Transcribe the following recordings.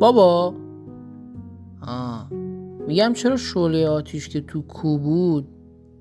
بابا. آه. میگم چرا شعله آتیش که تو کو بود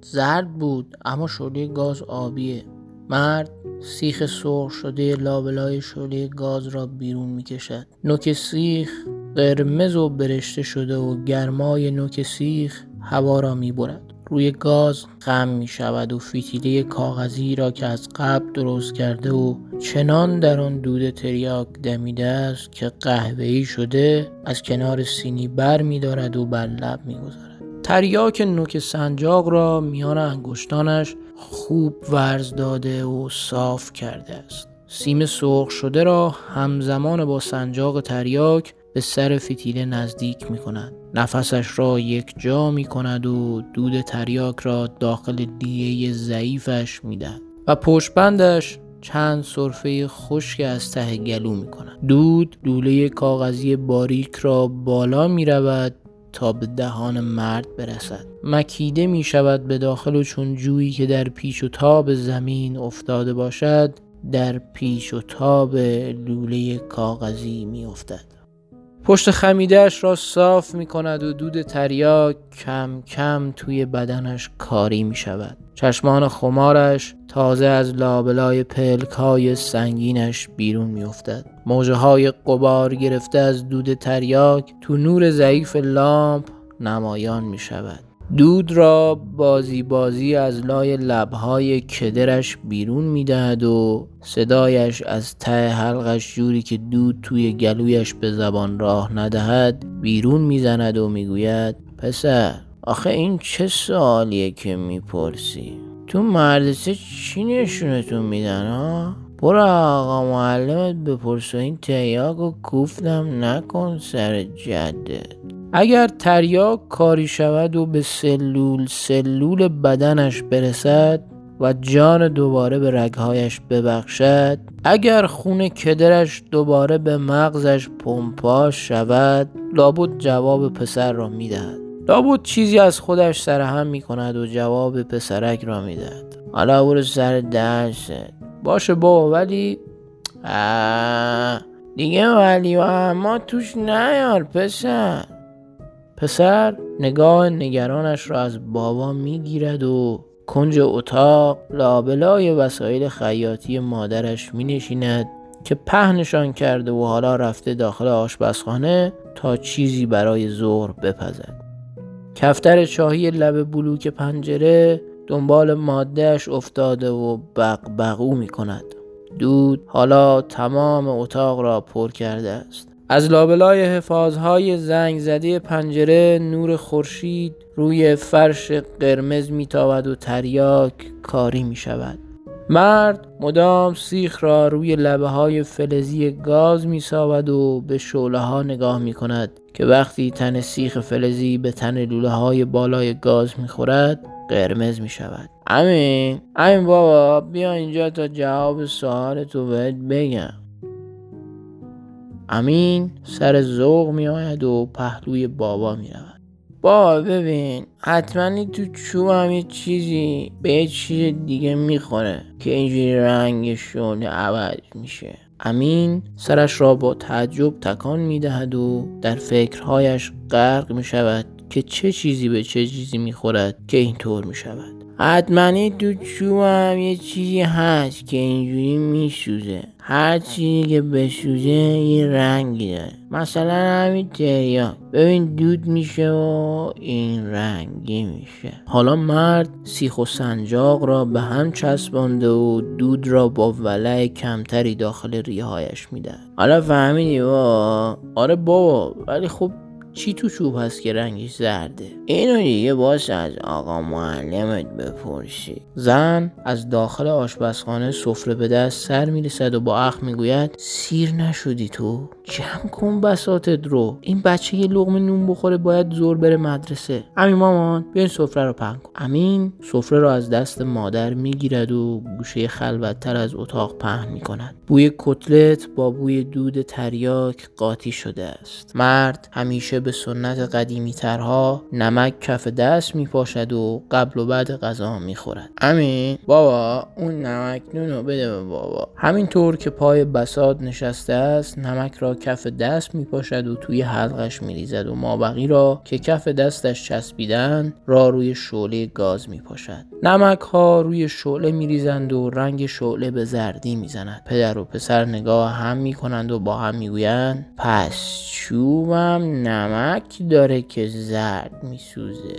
زرد بود اما شعله گاز آبیه. مرد سیخ سرخ شده لابلای شعله گاز را بیرون می‌کشد. نوک سیخ قرمز و برشته شده و گرمای نوک سیخ هوا را می‌برد. روی گاز غم می شود و فیتیله کاغذی را که از قبل درست کرده و چنان در آن دود تریاک دمیده است که قهوه‌ای شده از کنار سینی بر می دارد و بر لب می گذارد. تریاک نوک سنجاق را میان انگشتانش خوب ورز داده و صاف کرده است. سیم سرخ شده را همزمان با سنجاق تریاک به سر فتیله نزدیک می کند. نفسش را یک جا می کند و دود تریاک را داخل دیه ضعیفش می دهد و پشتبندش چند صرفه خشک از ته گلو می کند. دود دوله کاغذی باریک را بالا می رود تا به دهان مرد برسد مکیده می شود به داخل و چون جویی که در پیش و تاب زمین افتاده باشد در پیش و تاب لوله کاغذی می افتد پشت خمیدهش را صاف می کند و دود تریاک کم کم توی بدنش کاری می شود. چشمان خمارش تازه از لابلای پلک های سنگینش بیرون می افتد. موجه های قبار گرفته از دود تریاک تو نور ضعیف لامپ نمایان می شود. دود را بازی بازی از لای لبهای کدرش بیرون می‌دهد و صدایش از ته حلقش جوری که دود توی گلویش به زبان راه ندهد بیرون می‌زند و می‌گوید پسر آخه این چه سوالیه که می‌پرسی تو مدرسه چی نشونتون میدن ها؟ برو آقا معلمت بپرس و این تیاگ و کوفتم نکن سر جدت اگر تریاک کاری شود و به سلول سلول بدنش برسد و جان دوباره به رگهایش ببخشد اگر خون کدرش دوباره به مغزش پمپاش شود لابد جواب پسر را می‌دهد. لابد چیزی از خودش سرهم می کند و جواب پسرک را می‌دهد. حالا برو سر درست باشه بابا ولی دیگه ولی و اما توش نیار پسر. پسر نگاه نگرانش را از بابا می‌گیرد و کنج اتاق لابلای وسایل خیاطی مادرش می نشیند که پهنشان کرده و حالا رفته داخل آشپزخانه تا چیزی برای ظهر بپزد. کفتر چاهی لب بلوک پنجره دنبال مادهش افتاده و بغبغو می کند دود حالا تمام اتاق را پر کرده است. از لابلای حفاظهای زنگ زده پنجره نور خورشید روی فرش قرمز میتابد و تریاک کاری می شود. مرد مدام سیخ را روی لبه های فلزی گاز می و به شعله ها نگاه می کند که وقتی تن سیخ فلزی به تن لوله های بالای گاز می خورد قرمز می شود امین امین بابا بیا اینجا تا جواب سوال تو بهت بگم امین سر ذوق می آید و پهلوی بابا می رود بابا ببین حتما تو چوب هم یه چیزی به یه چیز دیگه می‌خوره که اینجوری رنگ شونه عوض میشه. امین سرش را با تعجب تکان می‌دهد و در فکرهایش غرق می شود که چه چیزی به چه چیزی می‌خورد که اینطور می شود حتما تو چوب هم یه چیزی هست که اینجوری میسوزه. هر چیزی که بسوزه یه رنگی داره. مثلا همین تریاک ببین دود میشه و این رنگی میشه. حالا مرد سیخ و سنجاق را به هم چسبانده و دود را با ولع کمتری داخل ریهایش میده حالا فهمیدی با آره بابا ولی خب چی تو چوب هست که رنگش زرده؟ اینو دیگه باش از آقا معلمت بپرسی. زن از داخل آشپزخانه سفره به دست سر می‌رسد و با اخ می‌گوید سیر نشدی تو؟ جمع کن بساتت رو. این بچه یه لغمه نون بخوره باید زور بره مدرسه. امین مامان بیاین سفره رو پهن کن. امین سفره رو از دست مادر می‌گیرد و گوشه خلوتتر از اتاق پهن می‌کند. بوی کتلت با بوی دود تریاک قاطی شده است. مرد همیشه به سنت قدیمی ترها نمک کف دست می پاشد و قبل و بعد غذا می خورد امین بابا اون نمک نونو بده به بابا. همینطور که پای بساد نشسته است نمک را کف دست می پاشد و توی حلقش می ریزد و مابقی را که کف دستش چسبیدن را روی شعله گاز می پاشد نمک ها روی شعله می ریزند و رنگ شعله به زردی می زند پدر و پسر نگاه هم می کنند و با هم می گویند پس چوبم نمک داره که زرد می سوزه